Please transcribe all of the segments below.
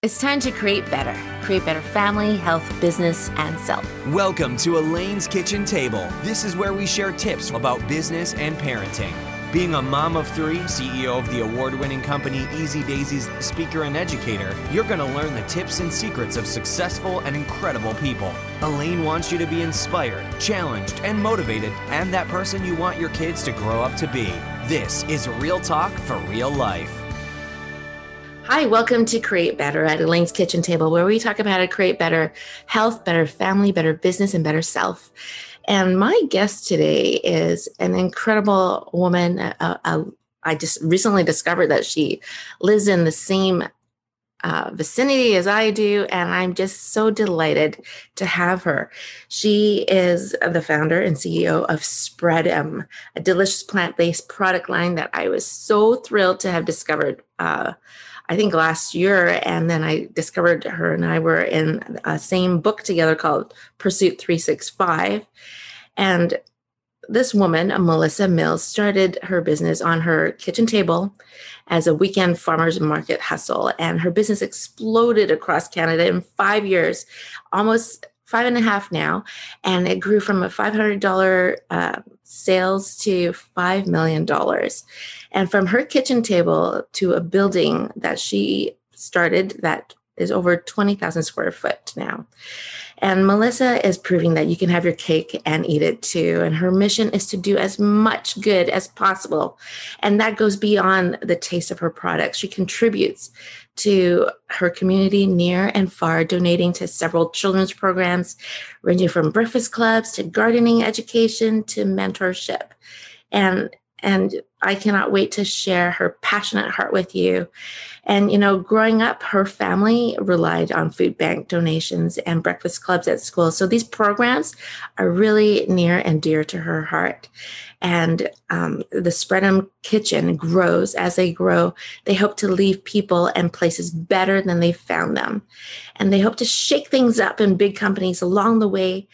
It's time to create better. Create better family, health, business, and self. Welcome to Elaine's Kitchen Table. This is where we share tips about business and parenting. Being a mom of three, CEO of the award winning company Easy Daisy's speaker and educator, you're going to learn the tips and secrets of successful and incredible people. Elaine wants you to be inspired, challenged, and motivated, and that person you want your kids to grow up to be. This is Real Talk for Real Life. Hi, welcome to Create Better at Elaine's Kitchen Table, where we talk about how to create better health, better family, better business, and better self. And my guest today is an incredible woman. Uh, uh, I just recently discovered that she lives in the same uh, vicinity as I do, and I'm just so delighted to have her. She is the founder and CEO of Spread'em, a delicious plant based product line that I was so thrilled to have discovered uh, I think last year. And then I discovered her and I were in a same book together called Pursuit 365. And this woman, Melissa Mills, started her business on her kitchen table as a weekend farmers market hustle. And her business exploded across Canada in five years, almost five and a half now. And it grew from a $500 uh, sales to $5 million. And from her kitchen table to a building that she started that is over 20,000 square foot now. And Melissa is proving that you can have your cake and eat it too. And her mission is to do as much good as possible. And that goes beyond the taste of her products. She contributes to her community near and far, donating to several children's programs, ranging from breakfast clubs to gardening education to mentorship. And and I cannot wait to share her passionate heart with you. And, you know, growing up, her family relied on food bank donations and breakfast clubs at school. So these programs are really near and dear to her heart. And um, the Spread'em Kitchen grows as they grow. They hope to leave people and places better than they found them. And they hope to shake things up in big companies along the way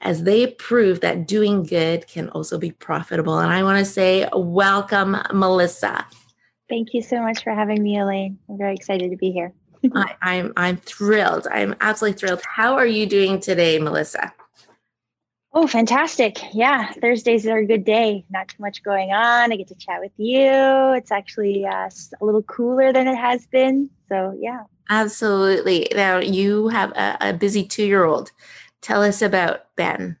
as they prove that doing good can also be profitable. And I want to say, welcome, Melissa. Thank you so much for having me, Elaine. I'm very excited to be here. I, I'm I'm thrilled. I'm absolutely thrilled. How are you doing today, Melissa? Oh, fantastic. Yeah, Thursdays are a good day. Not too much going on. I get to chat with you. It's actually uh, a little cooler than it has been. So, yeah. Absolutely. Now, you have a, a busy two year old. Tell us about Ben.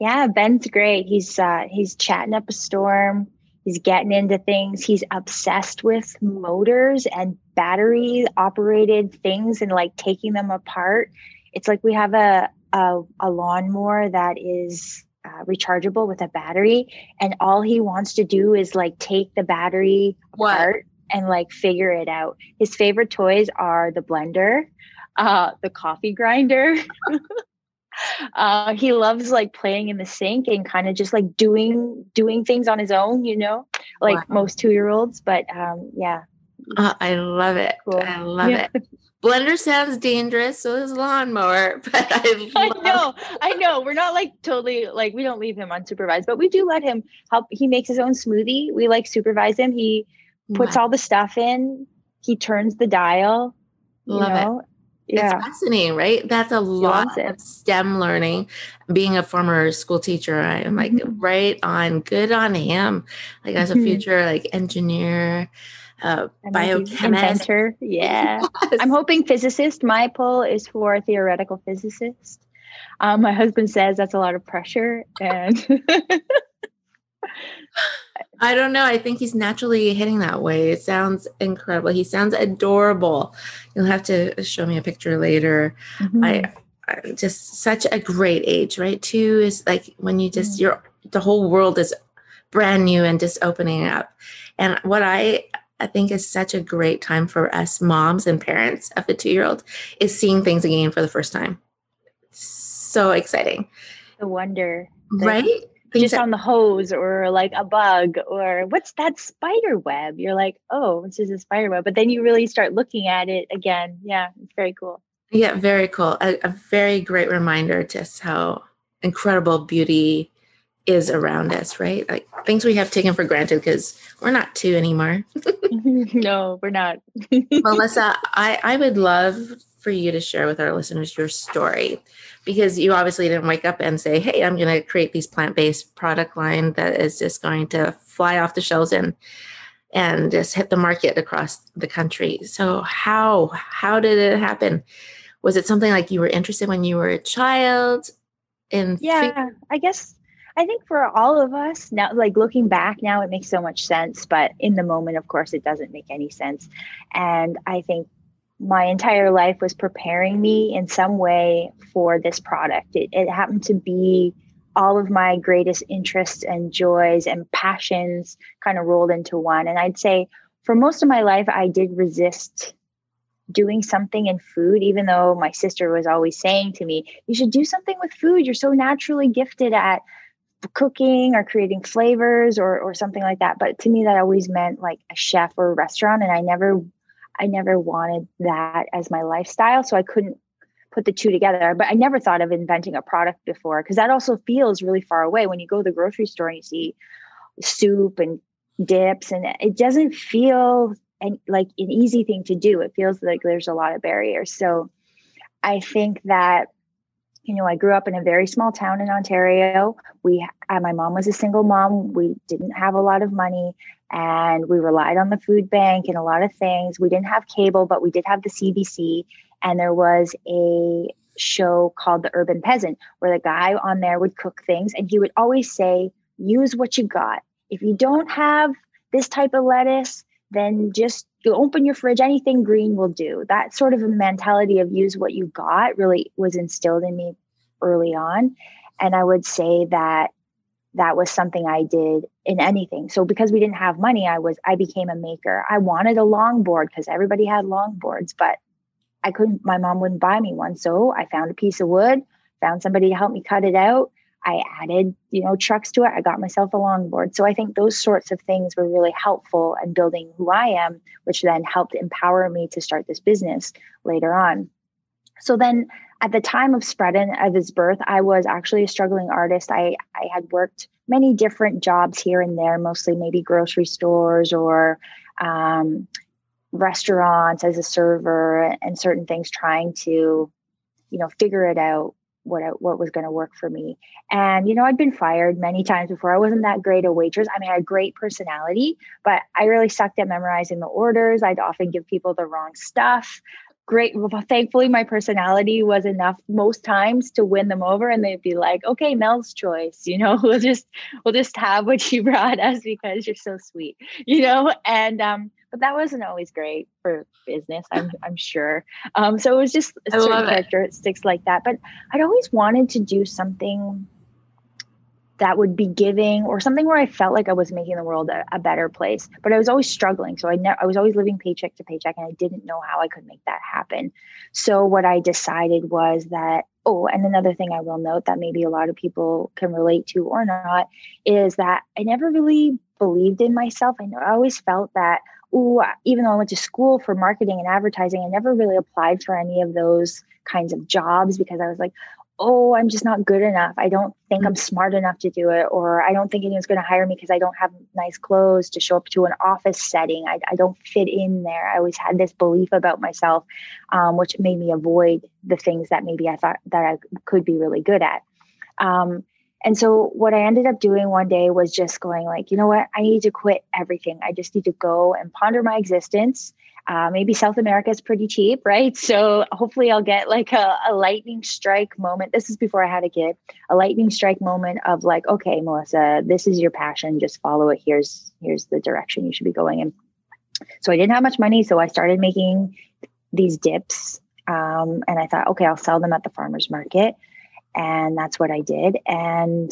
Yeah, Ben's great. He's uh, he's chatting up a storm. He's getting into things. He's obsessed with motors and battery operated things and like taking them apart. It's like we have a a, a lawnmower that is uh, rechargeable with a battery, and all he wants to do is like take the battery what? apart and like figure it out. His favorite toys are the blender, uh, the coffee grinder. uh, he loves like playing in the sink and kind of just like doing doing things on his own, you know, like wow. most two year olds. But um, yeah, uh, I love it. Cool. I love yeah. it. Blender sounds dangerous, so is lawnmower. But I, I know, I know. We're not like totally like we don't leave him unsupervised, but we do let him help. He makes his own smoothie. We like supervise him. He puts wow. all the stuff in. He turns the dial. Love know? it yeah. it's fascinating, right? That's a lot of STEM learning. Being a former school teacher, I'm like mm-hmm. right on, good on him. Like as a mm-hmm. future like engineer, uh, biochemist, inventor. Yeah, yes. I'm hoping physicist. My poll is for theoretical physicist. Um, my husband says that's a lot of pressure, and I don't know. I think he's naturally hitting that way. It sounds incredible. He sounds adorable. You'll have to show me a picture later. Mm-hmm. I, I, just such a great age, right? Two is like when you just mm-hmm. you're the whole world is brand new and just opening up. And what I I think is such a great time for us moms and parents of a two year old is seeing things again for the first time. So exciting. The wonder. right? Just that- on the hose or like a bug or what's that spider web? You're like, oh, this is a spider web. But then you really start looking at it again. Yeah, it's very cool. Yeah, very cool. A, a very great reminder just how incredible beauty is around us, right? Like things we have taken for granted because we're not two anymore. no, we're not. Melissa, I, I would love for you to share with our listeners your story because you obviously didn't wake up and say, Hey, I'm going to create these plant based product line that is just going to fly off the shelves and and just hit the market across the country. So how how did it happen? Was it something like you were interested when you were a child? In yeah, I guess I think for all of us now, like looking back now, it makes so much sense. But in the moment, of course, it doesn't make any sense. And I think my entire life was preparing me in some way for this product. It, it happened to be all of my greatest interests and joys and passions kind of rolled into one. And I'd say for most of my life, I did resist doing something in food, even though my sister was always saying to me, You should do something with food. You're so naturally gifted at cooking or creating flavors or or something like that but to me that always meant like a chef or a restaurant and i never i never wanted that as my lifestyle so i couldn't put the two together but i never thought of inventing a product before because that also feels really far away when you go to the grocery store and you see soup and dips and it doesn't feel like an easy thing to do it feels like there's a lot of barriers so i think that you know, I grew up in a very small town in Ontario. We, uh, my mom was a single mom. We didn't have a lot of money, and we relied on the food bank and a lot of things. We didn't have cable, but we did have the CBC, and there was a show called The Urban Peasant, where the guy on there would cook things, and he would always say, "Use what you got. If you don't have this type of lettuce, then just open your fridge, anything green will do. That sort of a mentality of use what you got really was instilled in me early on. And I would say that that was something I did in anything. So because we didn't have money, I was I became a maker. I wanted a longboard because everybody had longboards, but I couldn't my mom wouldn't buy me one. So I found a piece of wood, found somebody to help me cut it out, I added, you know, trucks to it. I got myself a longboard. So I think those sorts of things were really helpful in building who I am, which then helped empower me to start this business later on. So then at the time of Spreadin of his birth, I was actually a struggling artist. I, I had worked many different jobs here and there, mostly maybe grocery stores or um, restaurants as a server and certain things, trying to, you know, figure it out what I, what was going to work for me. And you know, I'd been fired many times before. I wasn't that great a waitress. I mean, I had great personality, but I really sucked at memorizing the orders. I'd often give people the wrong stuff. Great. Well, thankfully, my personality was enough most times to win them over, and they'd be like, "Okay, Mel's choice. You know, we'll just we'll just have what you brought us because you're so sweet." You know, and um, but that wasn't always great for business. I'm I'm sure. Um, so it was just certain characteristics like that. But I'd always wanted to do something that would be giving or something where I felt like I was making the world a, a better place. But I was always struggling. So I ne- I was always living paycheck to paycheck and I didn't know how I could make that happen. So what I decided was that oh, and another thing I will note that maybe a lot of people can relate to or not is that I never really believed in myself. I know I always felt that ooh, even though I went to school for marketing and advertising, I never really applied for any of those kinds of jobs because I was like, oh, I'm just not good enough. I don't think I'm mm. smart enough to do it, or I don't think anyone's going to hire me because I don't have nice clothes to show up to an office setting. I, I don't fit in there. I always had this belief about myself, um, which made me avoid the things that maybe I thought that I could be really good at. Um, and so what I ended up doing one day was just going like, you know what? I need to quit everything. I just need to go and ponder my existence. Uh, maybe South America is pretty cheap, right? So hopefully I'll get like a, a lightning strike moment. This is before I had a kid. A lightning strike moment of like, okay, Melissa, this is your passion. Just follow it. Here's here's the direction you should be going in. So I didn't have much money, so I started making these dips. Um, and I thought, okay, I'll sell them at the farmers market. And that's what I did. And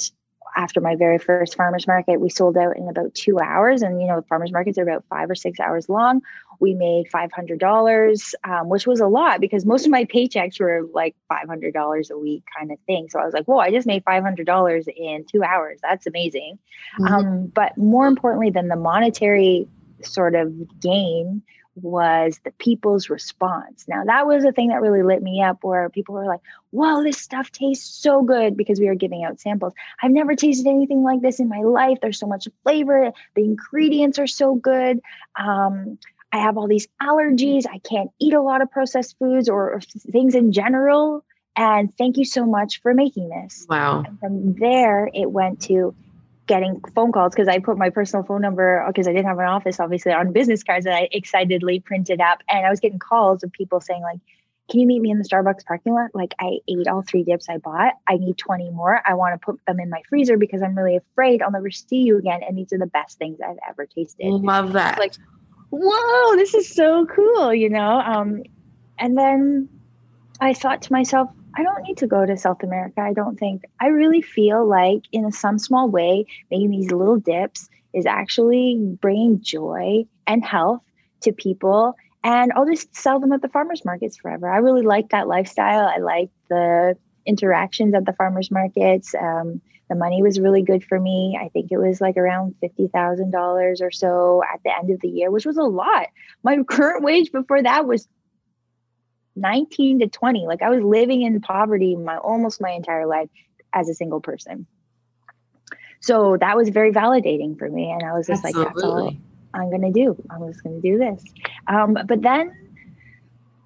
after my very first farmers market, we sold out in about two hours. And, you know, farmers markets are about five or six hours long. We made $500, um, which was a lot because most of my paychecks were like $500 a week kind of thing. So I was like, whoa, I just made $500 in two hours. That's amazing. Mm-hmm. Um, but more importantly than the monetary sort of gain was the people's response. Now, that was the thing that really lit me up where people were like, "Wow, this stuff tastes so good because we were giving out samples. I've never tasted anything like this in my life. There's so much flavor. The ingredients are so good. Um, I have all these allergies. I can't eat a lot of processed foods or, or things in general. And thank you so much for making this. Wow. And from there, it went to getting phone calls because I put my personal phone number because I didn't have an office, obviously, on business cards that I excitedly printed up. And I was getting calls of people saying, like, can you meet me in the Starbucks parking lot? Like, I ate all three dips I bought. I need 20 more. I want to put them in my freezer because I'm really afraid I'll never see you again. And these are the best things I've ever tasted. Love that. Like, whoa, this is so cool, you know? Um, and then I thought to myself, I don't need to go to South America. I don't think. I really feel like, in some small way, making these little dips is actually bringing joy and health to people. And I'll just sell them at the farmers markets forever. I really like that lifestyle. I like the interactions at the farmers markets. Um, the money was really good for me. I think it was like around $50,000 or so at the end of the year, which was a lot. My current wage before that was 19 to 20 like i was living in poverty my almost my entire life as a single person. So that was very validating for me and i was just Absolutely. like that's all i'm gonna do. I'm just gonna do this. Um, but then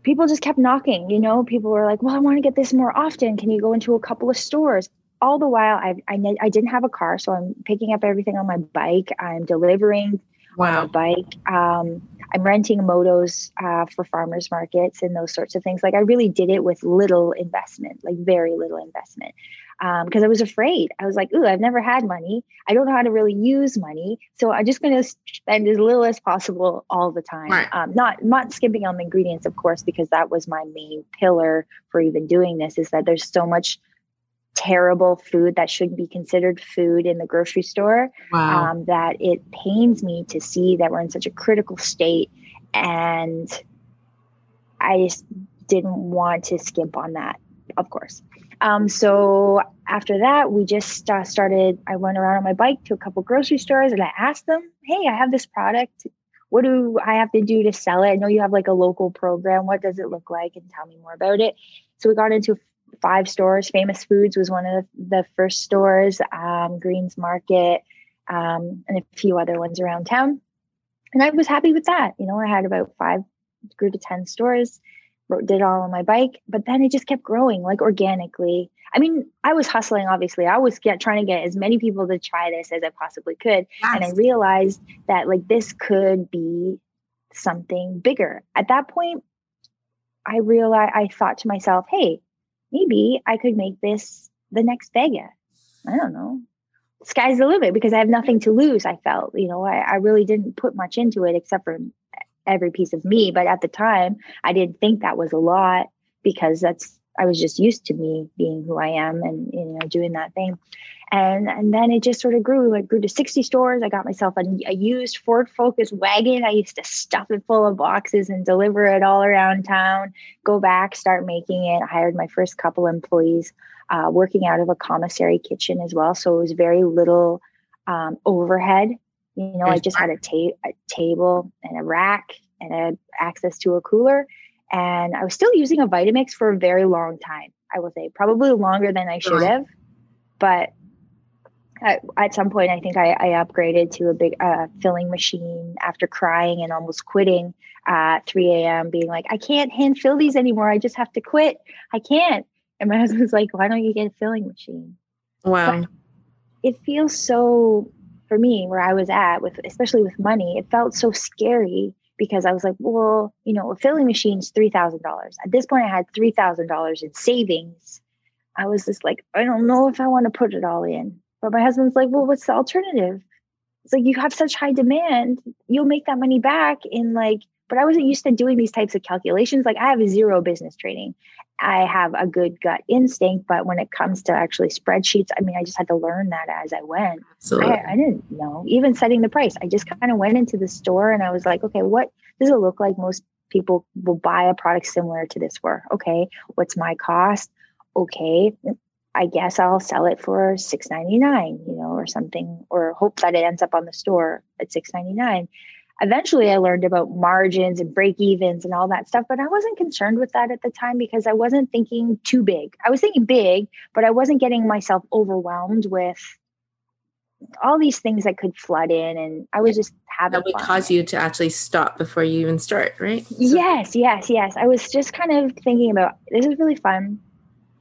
people just kept knocking you know? People were like well i want to get this more often. Can you go into a couple of stores? All the while I, I i didn't have a car so i'm picking up everything on my bike. I'm delivering wow. on a bike. Um, I'm renting Modos uh, for farmers markets and those sorts of things. Like I really did it with little investment, like very little investment, because um, I was afraid. I was like, "Ooh, I've never had money. I don't know how to really use money, so I'm just going to spend as little as possible all the time. Right. Um, not not skimping on the ingredients, of course, because that was my main pillar for even doing this. Is that there's so much terrible food that shouldn't be considered food in the grocery store. Wow. Um, that it pains me to see that we're in such a critical state. And I just didn't want to skimp on that, of course. Um, so after that, we just uh, started. I went around on my bike to a couple grocery stores and I asked them, Hey, I have this product. What do I have to do to sell it? I know you have like a local program. What does it look like? And tell me more about it. So we got into five stores. Famous Foods was one of the, the first stores, um, Greens Market, um, and a few other ones around town. And I was happy with that. You know, I had about five, grew to 10 stores, wrote, did all on my bike, but then it just kept growing like organically. I mean, I was hustling, obviously. I was get, trying to get as many people to try this as I possibly could. Yes. And I realized that like this could be something bigger. At that point, I realized I thought to myself, hey, maybe I could make this the next Vega. I don't know. Sky's the limit because I have nothing to lose. I felt, you know, I, I really didn't put much into it except for every piece of me. But at the time, I didn't think that was a lot because that's I was just used to me being who I am and you know doing that thing. And and then it just sort of grew. It grew to 60 stores. I got myself a, a used Ford Focus wagon. I used to stuff it full of boxes and deliver it all around town. Go back, start making it. I hired my first couple employees, uh, working out of a commissary kitchen as well. So it was very little um, overhead. You know, I just had a, ta- a table and a rack and a, access to a cooler. And I was still using a Vitamix for a very long time. I will say probably longer than I should have, but at, at some point, I think I, I upgraded to a big uh, filling machine after crying and almost quitting at 3 a.m., being like, I can't hand fill these anymore. I just have to quit. I can't. And my husband's like, Why don't you get a filling machine? Wow. But it feels so, for me, where I was at, with especially with money, it felt so scary because I was like, well, you know, a filling machine is $3,000. At this point, I had $3,000 in savings. I was just like, I don't know if I want to put it all in. But my husband's like, well, what's the alternative? It's like, you have such high demand, you'll make that money back in like, but I wasn't used to doing these types of calculations. Like, I have a zero business training. I have a good gut instinct, but when it comes to actually spreadsheets, I mean, I just had to learn that as I went. I, I didn't know. Even setting the price, I just kind of went into the store and I was like, okay, what does it look like most people will buy a product similar to this for? Okay, what's my cost? Okay, I guess I'll sell it for six ninety nine, you know, or something, or hope that it ends up on the store at six ninety nine. Eventually I learned about margins and break evens and all that stuff, but I wasn't concerned with that at the time because I wasn't thinking too big. I was thinking big, but I wasn't getting myself overwhelmed with all these things that could flood in and I was just having that would fun. cause you to actually stop before you even start, right? So- Yes, yes, yes. I was just kind of thinking about this is really fun.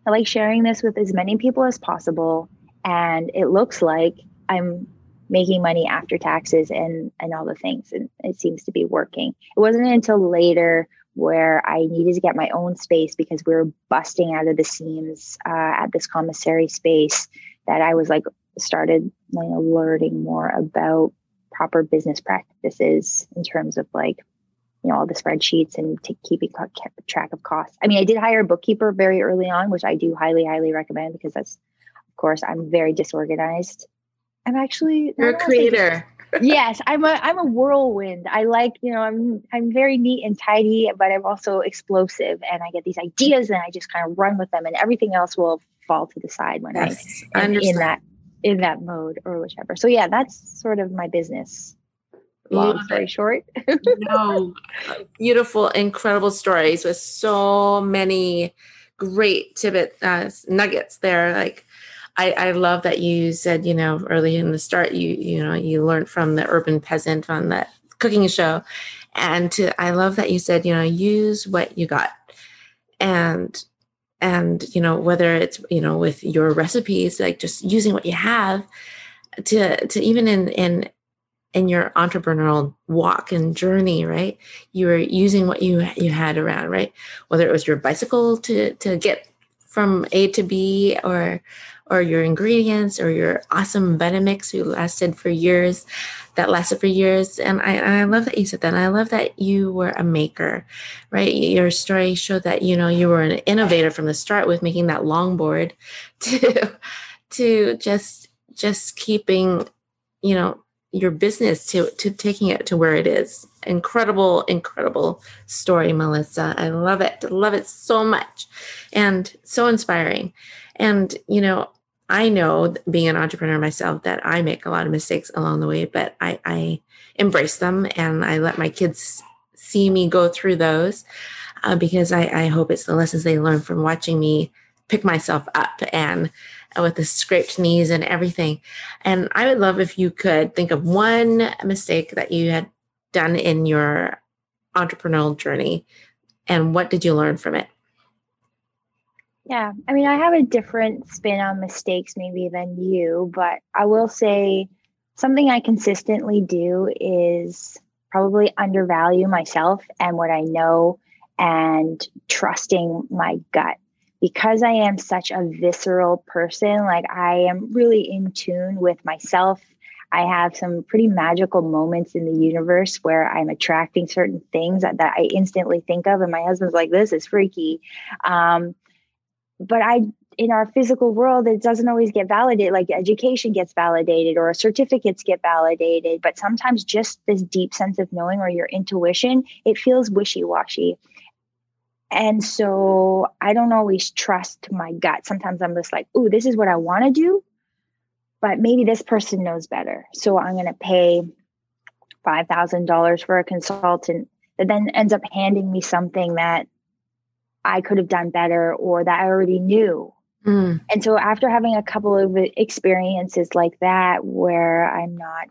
I like sharing this with as many people as possible. And it looks like I'm making money after taxes and and all the things. And it seems to be working. It wasn't until later where I needed to get my own space because we were busting out of the seams uh, at this commissary space that I was like started like learning more about proper business practices in terms of like you know all the spreadsheets and to keeping track of costs. I mean, I did hire a bookkeeper very early on, which I do highly, highly recommend because that's, of course, I'm very disorganized. I'm actually You're a not gonna say dis- creator. yes, I'm a I'm a whirlwind. I like you know I'm I'm very neat and tidy, but I'm also explosive, and I get these ideas and I just kind of run with them, and everything else will fall to the side when Yes, I am in that in that mode or whichever. So yeah, that's sort of my business. Long story short. no, beautiful, incredible stories with so many great tidbit uh, nuggets there. Like, I, I love that you said, you know, early in the start, you you know, you learned from the urban peasant on that cooking show, and to, I love that you said, you know, use what you got, and and you know whether it's you know with your recipes, like just using what you have, to to even in in in your entrepreneurial walk and journey, right? You were using what you you had around, right? Whether it was your bicycle to to get from A to B, or or your ingredients, or your awesome Vitamix who lasted for years, that lasted for years. And I I love that you said that. And I love that you were a maker, right? Your story showed that you know you were an innovator from the start with making that longboard, to to just just keeping, you know your business to to taking it to where it is incredible incredible story melissa i love it love it so much and so inspiring and you know i know being an entrepreneur myself that i make a lot of mistakes along the way but i i embrace them and i let my kids see me go through those uh, because I, I hope it's the lessons they learn from watching me pick myself up and uh, with the scraped knees and everything. And I would love if you could think of one mistake that you had done in your entrepreneurial journey and what did you learn from it? Yeah, I mean, I have a different spin on mistakes maybe than you, but I will say something I consistently do is probably undervalue myself and what I know and trusting my gut. Because I am such a visceral person, like I am really in tune with myself. I have some pretty magical moments in the universe where I'm attracting certain things that, that I instantly think of. And my husband's like, this is freaky. Um, but I in our physical world, it doesn't always get validated. Like education gets validated or certificates get validated, but sometimes just this deep sense of knowing or your intuition, it feels wishy washy. And so I don't always trust my gut. Sometimes I'm just like, oh, this is what I want to do, but maybe this person knows better. So I'm going to pay $5,000 for a consultant that then ends up handing me something that I could have done better or that I already knew. Mm, And so after having a couple of experiences like that where I'm not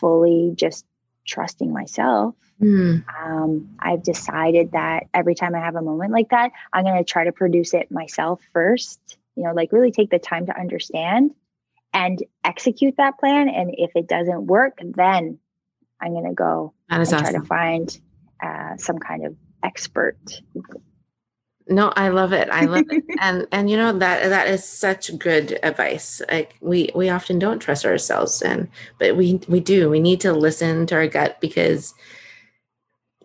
fully just trusting myself, mm, um, I've decided that every time I have a moment like that, I'm going to try to produce it myself first. You know, like really take the time to understand and execute that plan. And if it doesn't work, then I'm going to go that is and try to find uh, some kind of expert. No, I love it. I love it. And and you know that that is such good advice. Like we we often don't trust ourselves and but we we do. We need to listen to our gut because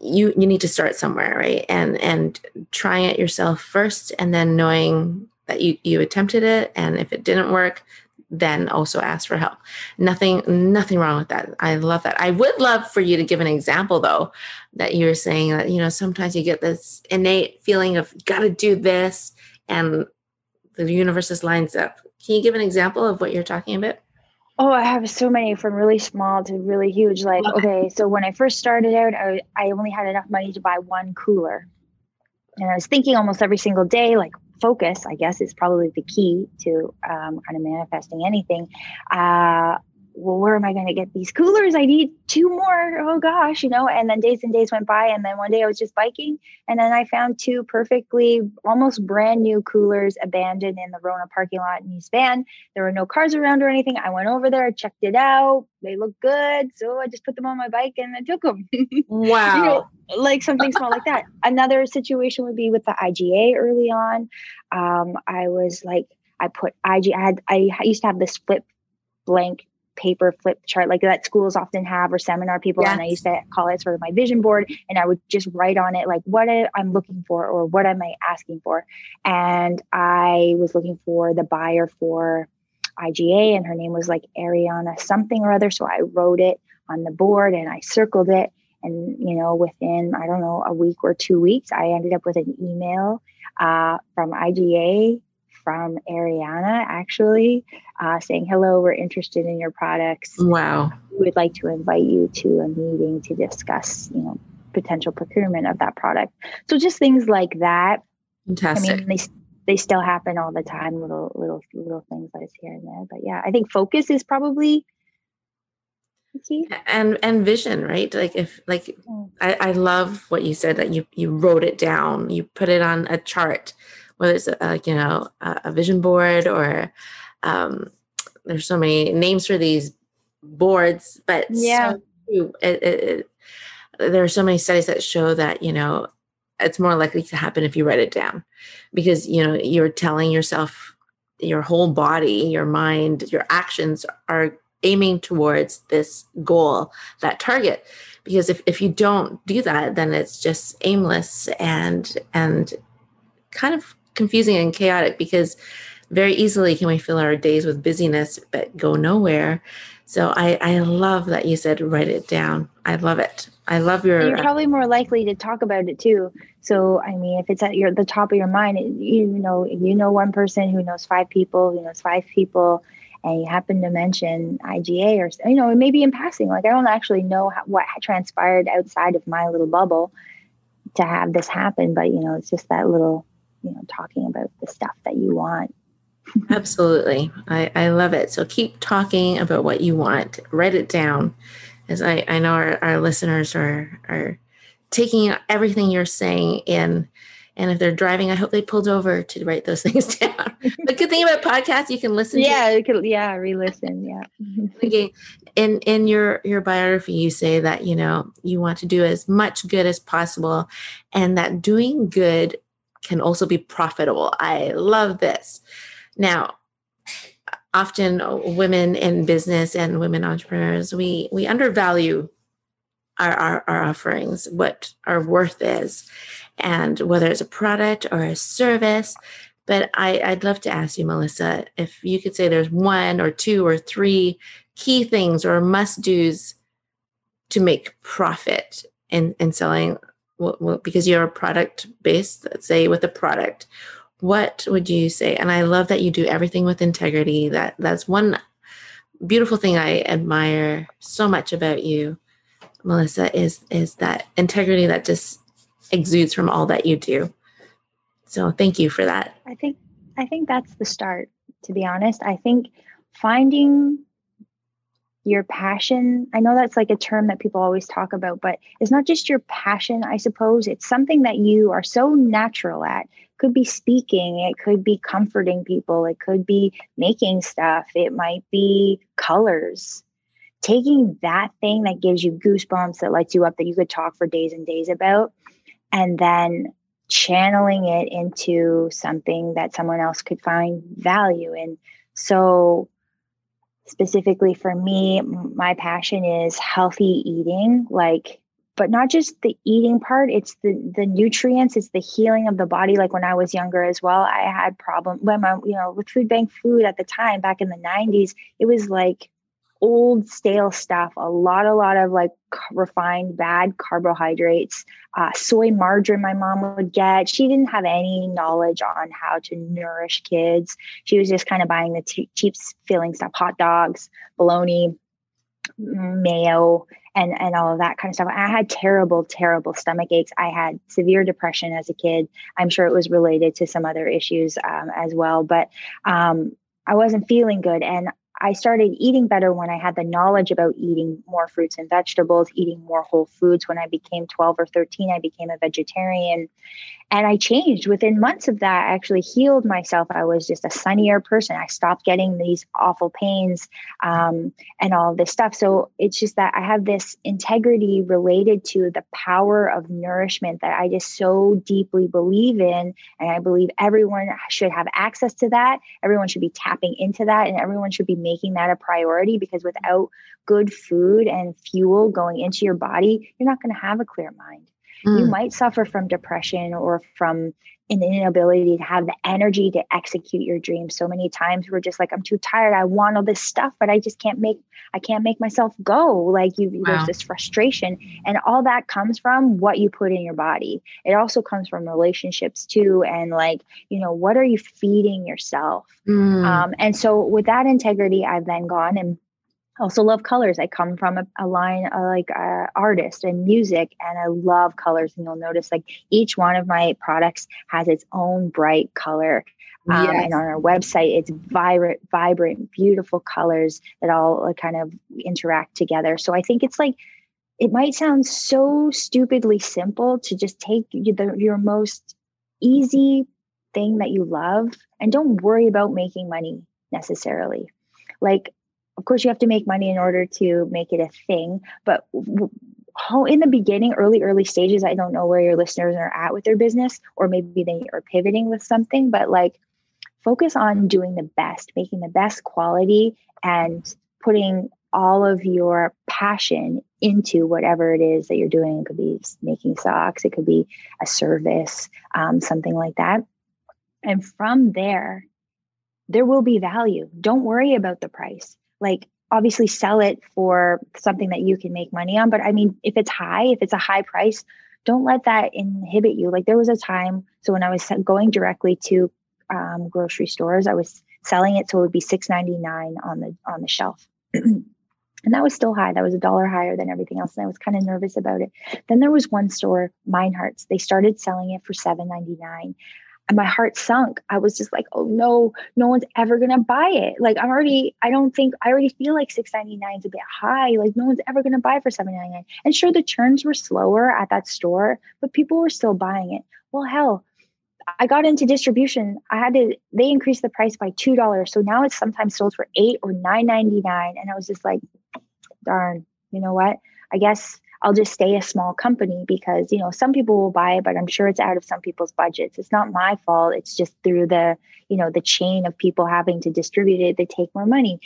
you you need to start somewhere, right? And and trying it yourself first and then knowing that you you attempted it and if it didn't work, then also ask for help. Nothing nothing wrong with that. I love that. I would love for you to give an example though that you're saying that you know sometimes you get this innate feeling of got to do this and the universe just lines up can you give an example of what you're talking about Oh, I have so many from really small to really huge. Like, okay, so when I first started out, I, I only had enough money to buy one cooler. And I was thinking almost every single day, like, focus, I guess, is probably the key to um, kind of manifesting anything. Uh, well, where am I going to get these coolers? I need two more. Oh gosh, you know. And then days and days went by, and then one day I was just biking, and then I found two perfectly, almost brand new coolers abandoned in the Rona parking lot in East Van. There were no cars around or anything. I went over there, checked it out. They look good, so I just put them on my bike and I took them. Wow, you know, like something small like that. Another situation would be with the IGA early on. Um, I was like, I put IG. I had I used to have this flip blank paper flip chart like that schools often have or seminar people yes. and i used to call it sort of my vision board and i would just write on it like what i'm looking for or what am i asking for and i was looking for the buyer for iga and her name was like ariana something or other so i wrote it on the board and i circled it and you know within i don't know a week or two weeks i ended up with an email uh, from iga from Ariana actually uh, saying, Hello, we're interested in your products. Wow. We would like to invite you to a meeting to discuss, you know, potential procurement of that product. So just things like that. Fantastic. I mean, they, they still happen all the time, little, little, little things like here and there. But yeah, I think focus is probably key. And and vision, right? Like if like mm. I, I love what you said that you you wrote it down, you put it on a chart whether it's a, you know a, a vision board or um, there's so many names for these boards, but yeah, so it, it, it, there are so many studies that show that you know it's more likely to happen if you write it down. Because you know you're telling yourself your whole body your mind your actions are aiming towards this goal that target. Because if, if you don't do that then it's just aimless and and kind of confusing and chaotic because very easily can we fill our days with busyness but go nowhere. So I, I love that you said write it down. I love it. I love your. You're probably more likely to talk about it too. So I mean, if it's at your the top of your mind, you know, you know one person who knows five people, who knows five people, and you happen to mention IGA or you know, maybe in passing. Like I don't actually know how, what transpired outside of my little bubble to have this happen, but you know, it's just that little you know talking about the stuff that you want absolutely I, I love it so keep talking about what you want write it down as i, I know our, our listeners are are taking everything you're saying in and if they're driving, I hope they pulled over to write those things down. the good thing about podcasts, you can listen. Yeah, you can. Yeah, re-listen. Yeah. okay. In in your your biography, you say that you know you want to do as much good as possible, and that doing good can also be profitable. I love this. Now, often women in business and women entrepreneurs, we we undervalue our, our, our offerings, what our worth is, and whether it's a product or a service. But I, I'd love to ask you, Melissa, if you could say there's one or two or three key things or must do's to make profit in, in selling because you're a product based, let's say with a product, what would you say? And I love that you do everything with integrity. That that's one beautiful thing I admire so much about you, Melissa, is is that integrity that just exudes from all that you do. So thank you for that. I think I think that's the start, to be honest. I think finding your passion. I know that's like a term that people always talk about but it's not just your passion i suppose. It's something that you are so natural at. Could be speaking it could be comforting people it could be making stuff it might be colors. Taking that thing that gives you goosebumps that lights you up that you could talk for days and days about and then channeling it into something that someone else could find value in. So specifically for me, my passion is healthy eating, like, but not just the eating part, it's the the nutrients, it's the healing of the body. Like when I was younger as well, I had problem when my, you know, with food bank food at the time back in the 90s, it was like old stale stuff a lot a lot of like refined bad carbohydrates uh, soy margarine my mom would get she didn't have any knowledge on how to nourish kids she was just kind of buying the t- cheap filling stuff hot dogs bologna mayo and and all of that kind of stuff. I had terrible, terrible stomach aches. I had severe depression as a kid. I'm sure it was related to some other issues um, as well, but um, I wasn't feeling good, and I started eating better when I had the knowledge about eating more fruits and vegetables, eating more whole foods. When I became 12 or 13, I became a vegetarian and I changed within months of that. I actually healed myself. I was just a sunnier person. I stopped getting these awful pains um, and all this stuff. So it's just that I have this integrity related to the power of nourishment that I just so deeply believe in. And I believe everyone should have access to that. Everyone should be tapping into that. And everyone should be making that a priority because without good food and fuel going into your body, you're not going to have a clear mind. Mm. You might suffer from depression or from an inability to have the energy to execute your dreams. So many times we're just like, I'm too tired. I want all this stuff, but I just can't make I can't make myself go. Like you wow. there's this frustration. And all that comes from what you put in your body. It also comes from relationships too. And like, you know, what are you feeding yourself? Mm. Um, and so with that integrity, I've then gone and also love colors. I come from a, a line uh, like uh, artist and music, and I love colors. And you'll notice like each one of my products has its own bright color. Um, yes. And on our website, it's vibrant, vibrant, beautiful colors that all uh, kind of interact together. So I think it's like it might sound so stupidly simple to just take the, your most easy thing that you love and don't worry about making money necessarily. Like of course you have to make money in order to make it a thing but how in the beginning early early stages i don't know where your listeners are at with their business or maybe they are pivoting with something but like focus on doing the best making the best quality and putting all of your passion into whatever it is that you're doing. It could be making socks it could be a service um, something like that. And from there there will be value. Don't worry about the price like obviously sell it for something that you can make money on but i mean if it's high if it's a high price don't let that inhibit you. Like there was a time so when i was going directly to um, grocery stores i was selling it so it would be 6.99 on the on the shelf. And that was still high. That was a dollar higher than everything else and i was kind of nervous about it. Then there was one store Meinhardt's they started selling it for 7.99 and my heart sunk. I was just like, oh no, no one's ever gonna buy it. Like I'm already, I don't think I already feel like 699 is a bit high. Like no one's ever gonna buy for 799. And sure, the turns were slower at that store, but people were still buying it. Well, hell, I got into distribution. I had to, they increased the price by two dollars. So now it's sometimes sold for eight or nine ninety nine. And I was just like, darn, you know what? I guess I'll just stay a small company because, you know, some people will buy it, but I'm sure it's out of some people's budgets. It's not my fault. It's just through the, you know, the chain of people having to distribute it, they take more money.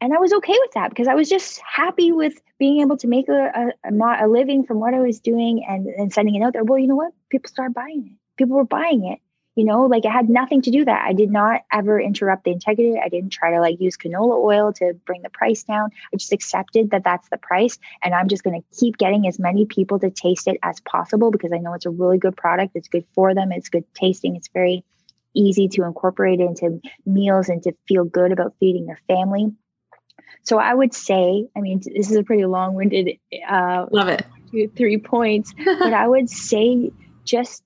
And I was okay with that because I was just happy with being able to make a, a, a living from what I was doing and, and sending it out there. Well, you know what? People started buying it. People were buying it you know like it had nothing to do that. I did not ever interrupt the integrity. I didn't try to like use canola oil to bring the price down. I just accepted that that's the price and i'm just going to keep getting as many people to taste it as possible because i know it's a really good product. It's good for them. It's good tasting. It's very easy to incorporate into meals and to feel good about feeding your family. So i would say i mean this is a pretty long-winded uh love it. two, three points but i would say just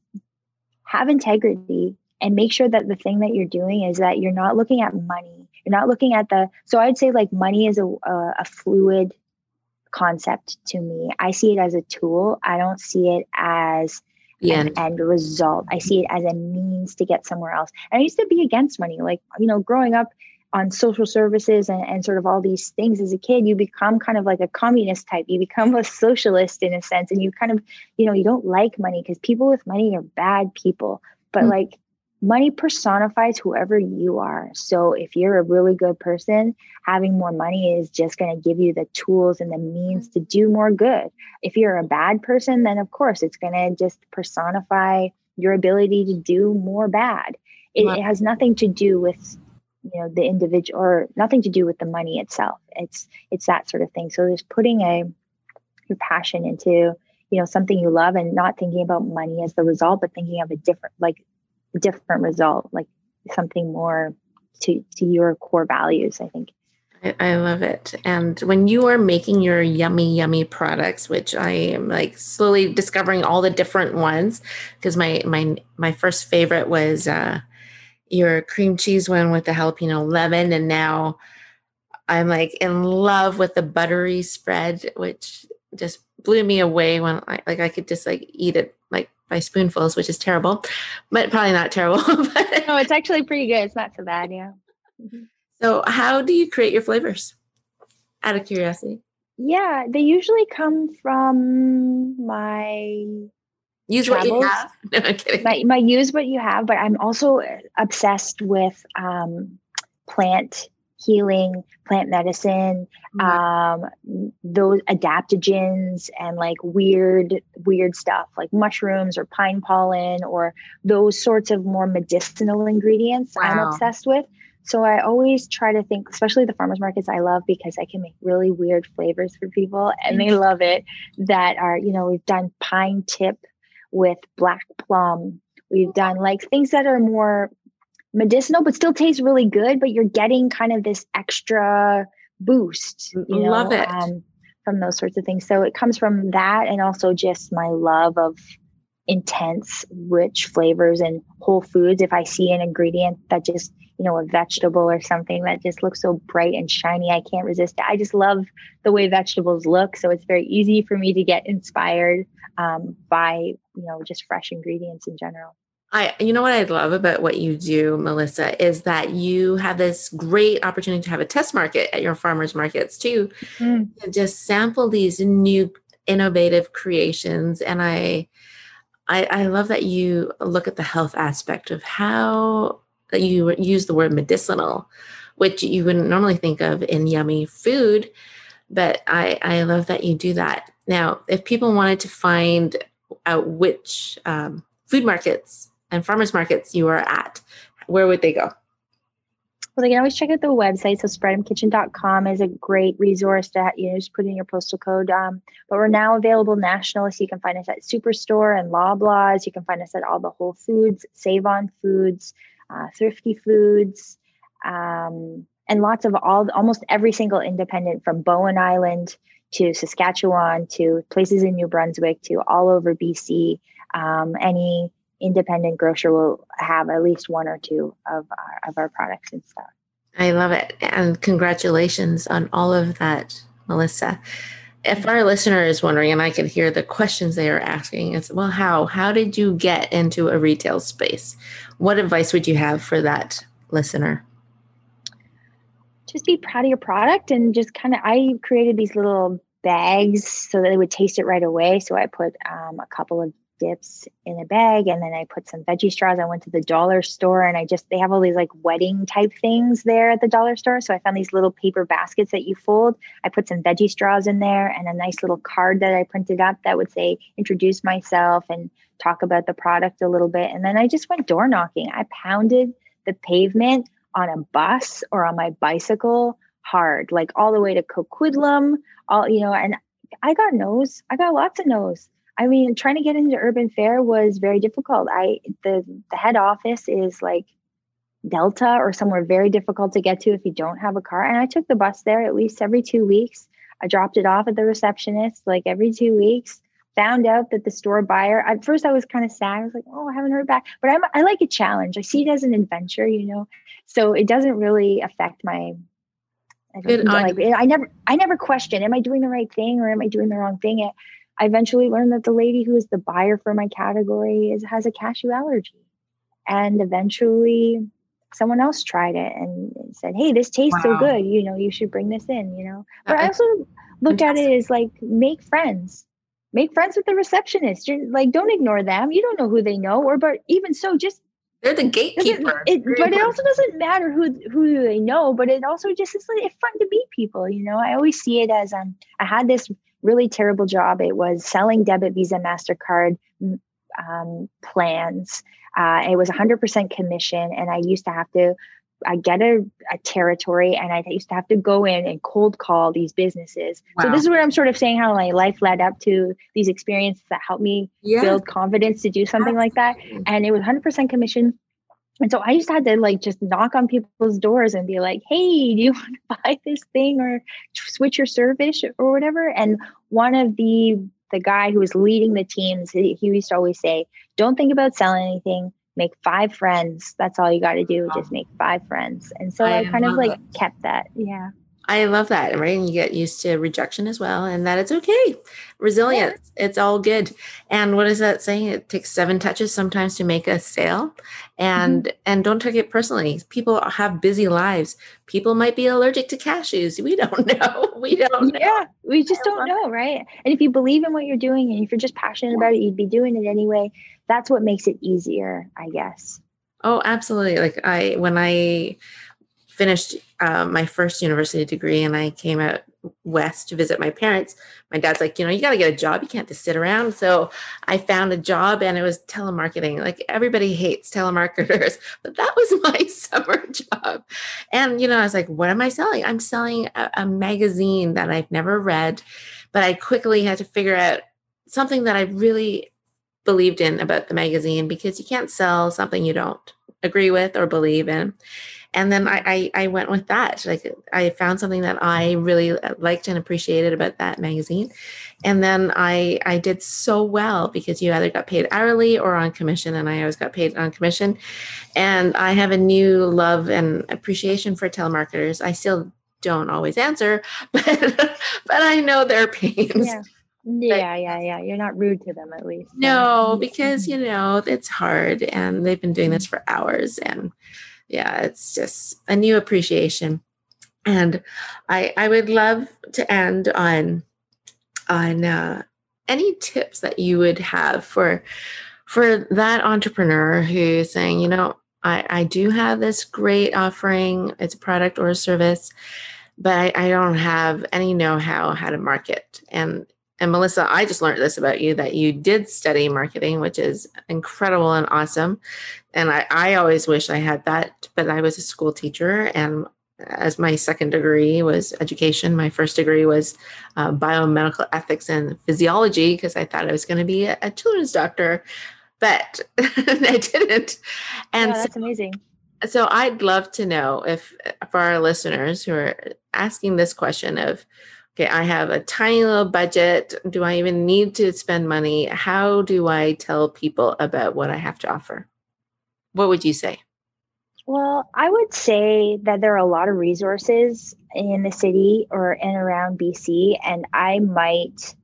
have integrity and make sure that the thing that you're doing is that you're not looking at money. You're not looking at the, so I'd say like money is a, a, a fluid concept to me. I see it as a tool. I don't see it as yeah. an end result. I see it as a means to get somewhere else. And I used to be against money. Like, you know, growing up on social services and, and sort of all these things as a kid, you become kind of like a communist type. You become a socialist in a sense. And you kind of, you know, you don't like money because people with money are bad people. But mm-hmm. like money personifies whoever you are. So if you're a really good person, having more money is just going to give you the tools and the means to do more good. If you're a bad person, then of course it's going to just personify your ability to do more bad. It, it has nothing to do with you know the individual or nothing to do with the money itself. It's it's that sort of thing. So there's putting a your passion into you know something you love and not thinking about money as the result but thinking of a different like different result like something more to to your core values i think. I, love it. And when you are making your yummy, yummy products, which I am like slowly discovering all the different ones, because my my my first favorite was uh your cream cheese one with the jalapeno lemon, and now I'm like in love with the buttery spread, which just blew me away when I like I could just like eat it like by spoonfuls, which is terrible, but probably not terrible. but no, it's actually pretty good. It's not so bad, yeah. Mm-hmm. So, how do you create your flavors? Out of curiosity. Yeah, they usually come from my use travels. what you have. No, I'm kidding. My, my use what you have, but I'm also obsessed with um, plant healing, plant medicine, mm-hmm. um, those adaptogens and like weird, weird stuff like mushrooms or pine pollen or those sorts of more medicinal ingredients wow. I'm obsessed with. So I always try to think, especially the farmers markets I love because I can make really weird flavors for people and they love it. That are, you know, we've done pine tip with black plum. We've done like things that are more medicinal but still taste really good, but you're getting kind of this extra boost. You know, love it. Um, from those sorts of things. So it comes from that and also just my love of intense, rich flavors and whole foods. If I see an ingredient that just you know, a vegetable or something that just looks so bright and shiny. I can't resist it. I just love the way vegetables look. So it's very easy for me to get inspired um, by, you know, just fresh ingredients in general. I, you know what I love about what you do, Melissa, is that you have this great opportunity to have a test market at your farmers markets too, mm. and just sample these new innovative creations. And I, I, I love that you look at the health aspect of how that you use the word medicinal, which you wouldn't normally think of in yummy food. But I, I love that you do that. Now, if people wanted to find out which um, food markets and farmers markets you are at, where would they go? Well, they can always check out the website. So spreademkitchen.com is a great resource to you know, just put in your postal code. Um, but we're now available nationally. So you can find us at Superstore and Loblaws. You can find us at all the Whole Foods, Save On Foods, uh, thrifty foods, um, and lots of all almost every single independent from Bowen Island to Saskatchewan to places in New Brunswick to all over BC. Um, any independent grocer will have at least one or two of our, of our products and stuff. I love it. And congratulations on all of that, Melissa if our listener is wondering, and I can hear the questions they are asking, it's well, how? How did you get into a retail space? What advice would you have for that listener? Just be proud of your product and just kind of, I created these little bags so that they would taste it right away. So I put um, a couple of dips in a bag and then I put some veggie straws. I went to the dollar store and I just they have all these like wedding type things there at the dollar store. So I found these little paper baskets that you fold. I put some veggie straws in there and a nice little card that I printed up that would say introduce myself and talk about the product a little bit. And then I just went door knocking. I pounded the pavement on a bus or on my bicycle hard, like all the way to Coquitlam, all you know, and I got no's. I got lots of no's I mean, trying to get into Urban Fare was very difficult. I the the head office is like Delta or somewhere very difficult to get to if you don't have a car. And I took the bus there at least every two weeks. I dropped it off at the receptionist like every two weeks. Found out that the store buyer. At first, I was kind of sad. I was like, "Oh, I haven't heard back." But I'm, I like a challenge. I see it as an adventure, you know. So it doesn't really affect my I, like, I never I never question am I doing the right thing or am I doing the wrong thing? It, I eventually learned that the lady who is the buyer for my category is has a cashew allergy. And eventually someone else tried it and said, Hey, this tastes wow. so good. You know, you should bring this in, you know. But I also look at it as like make friends. Make friends with the receptionist. You're, like, don't ignore them. You don't know who they know, or but even so, just they're the gatekeeper. It, but it also doesn't matter who who they know. But it also just is like it's fun to meet people. You know, I always see it as um. I had this really terrible job. It was selling debit, Visa, MasterCard um, plans. Uh, it was 100% commission. And I used to have to I get a, a territory and I used to have to go in and cold call these businesses. Wow. So this is where I'm sort of saying how my life led up to these experiences that helped me yeah. build confidence to do something like that. And it was 100% commission. And so I used to have to like just knock on people's doors and be like, "Hey, do you want to buy this thing or switch your service or whatever?" And one of the the guy who was leading the teams, he, he used to always say, "Don't think about selling anything make five friends. That's all you got to do. Just make five friends. And so I, I kind of like kept that. Yeah. I love that, right? And you get used to rejection as well, and that it's okay. Resilience, yeah. it's all good. And what is that saying? It takes seven touches sometimes to make a sale, and mm-hmm. and don't take it personally. People have busy lives. People might be allergic to cashews. We don't know. We don't. Know. Yeah, we just don't know, right? And if you believe in what you're doing, and if you're just passionate about it, you'd be doing it anyway that's what makes it easier, I guess. Oh, absolutely. Like I, when I finished uh, my first university degree and I came out west to visit my parents, my dad's like, you know, you got to get a job. You can't just sit around. So I found a job and it was telemarketing. Like everybody hates telemarketers, but that was my summer job. And, you know, I was like, what am I selling? I'm selling a, a magazine that I've never read, but I quickly had to figure out something that I really believed in about the magazine because you can't sell something you don't agree with or believe in. And then I, I, I went with that. Like I found something that I really uh, liked and appreciated about that magazine. And then I I did so well because you either got paid hourly or on commission, and I always got paid on commission. And I have a new love and appreciation for telemarketers. I still don't always answer, but but I know their pains. Yeah. Yeah, yeah, yeah. You're not rude to them at least. No, because you know, it's hard and they've been doing this for hours and yeah, it's just a new appreciation. And I I would love to end on on uh, any tips that you would have for for that entrepreneur who's saying, you know, I, I do have this great offering, it's a product or a service, but I, I don't have any know-how how to market. And and Melissa, I just learned this about you that you did study marketing, which is incredible and awesome. And I, I always wish I had that, but I was a school teacher and as my second degree was education, my first degree was uh, biomedical ethics and physiology because I thought I was going to be a, a, children's doctor, but I didn't. And that's so, amazing. So I'd love to know if for our listeners who are asking this question of okay, I have a tiny little budget. Do I even need to spend money? How do I tell people about what I have to offer? What would you say? Well, I would say that there are a lot of resources in the city or in around BC, and I might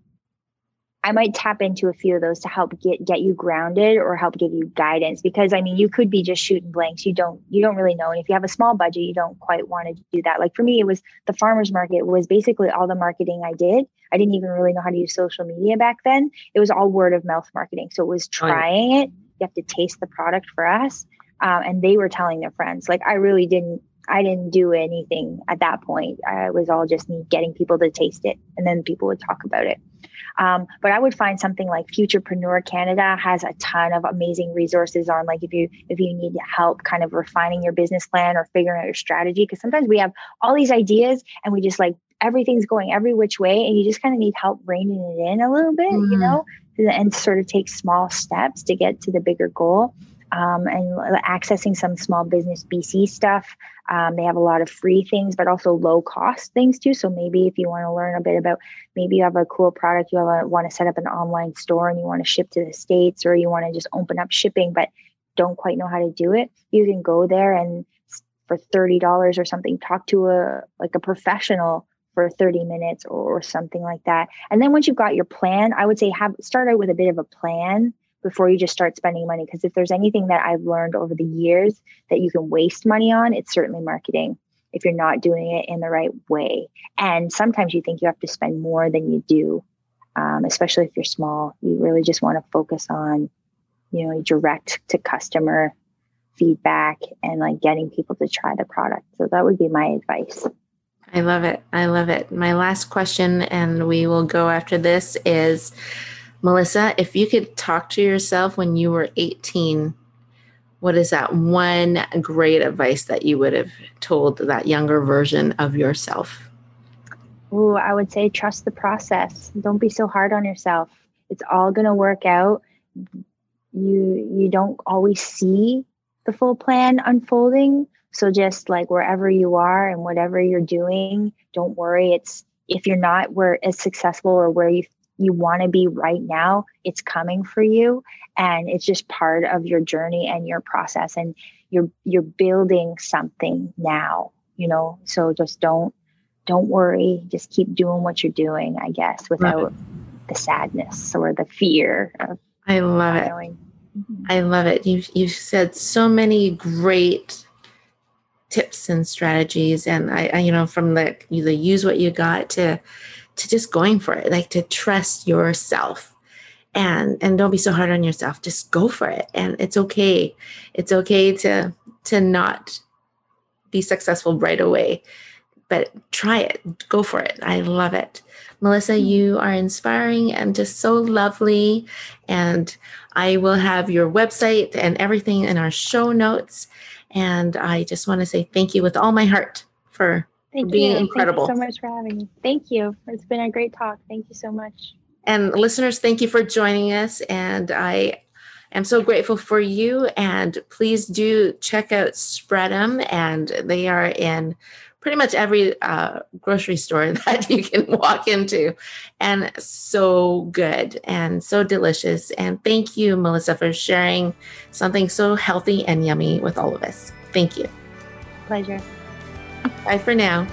I might tap into a few of those to help get get you grounded or help give you guidance because I mean you could be just shooting blanks. You don't you don't really know. And if you have a small budget you don't quite want to do that. Like for me it was the farmers market was basically all the marketing I did. I didn't even really know how to use social media back then. It was all word of mouth marketing. So it was trying it. You have to taste the product for us um, and they were telling their friends. Like I really didn't I didn't do anything at that point. I was all just me getting people to taste it, and then people would talk about it. Um, but I would find something like Futurepreneur Canada has a ton of amazing resources on like if you if you need help kind of refining your business plan or figuring out your strategy because sometimes we have all these ideas and we just like everything's going every which way and you just kind of need help reining it in a little bit, mm. you know, and sort of take small steps to get to the bigger goal um, and accessing some small business BC stuff. Um, they have a lot of free things, but also low cost things too. So maybe if you want to learn a bit about, maybe you have a cool product, you a, want to set up an online store and you want to ship to the states, or you want to just open up shipping, but don't quite know how to do it. You can go there and for thirty dollars or something, talk to a like a professional for 30 minutes or, or something like that. And then once you've got your plan, I would say have start out with a bit of a plan before you just start spending money. Because if there's anything that I've learned over the years that you can waste money on, it's certainly marketing if you're not doing it in the right way. And sometimes you think you have to spend more than you do, um, especially if you're small. You really just want to focus on, you know, direct to customer feedback and like getting people to try the product. So that would be my advice. I love it. I love it. My last question, and we will go after this, is Melissa, if you could talk to yourself when you were 18, what is that one great advice that you would have told that younger version of yourself? Ooh, I would say trust the process. Don't be so hard on yourself. It's all going to work out. You you don't always see the full plan unfolding, so just like wherever you are and whatever you're doing, don't worry. It's if you're not where as successful or where you you want to be right now, it's coming for you and it's just part of your journey and your process and you're you're building something now, you know. So just don't don't worry, just keep doing what you're doing, I guess, without the sadness or the fear of I love it. Mm-hmm. I love it. You you said so many great tips and strategies and I, I, you know from the you the use what you got to to just going for it like to trust yourself. And and don't be so hard on yourself. Just go for it. And it's okay. It's okay to to not be successful right away but try it. Go for it. I love it. Melissa mm-hmm. you are inspiring and just so lovely. And i will have your website and everything in our show notes. And I just want to say thank you with all my heart for, thank for being you. incredible. Thank you so much for having me. Thank you. It's been a great talk. Thank you so much. And listeners, thank you for joining us. And I am so grateful for you. And please do check out Spread'em, and they are in pretty much every uh, grocery store that you can walk into. And so good and so delicious. And thank you, Melissa, for sharing something so healthy and yummy with all of us. Thank you. Pleasure. Bye for now.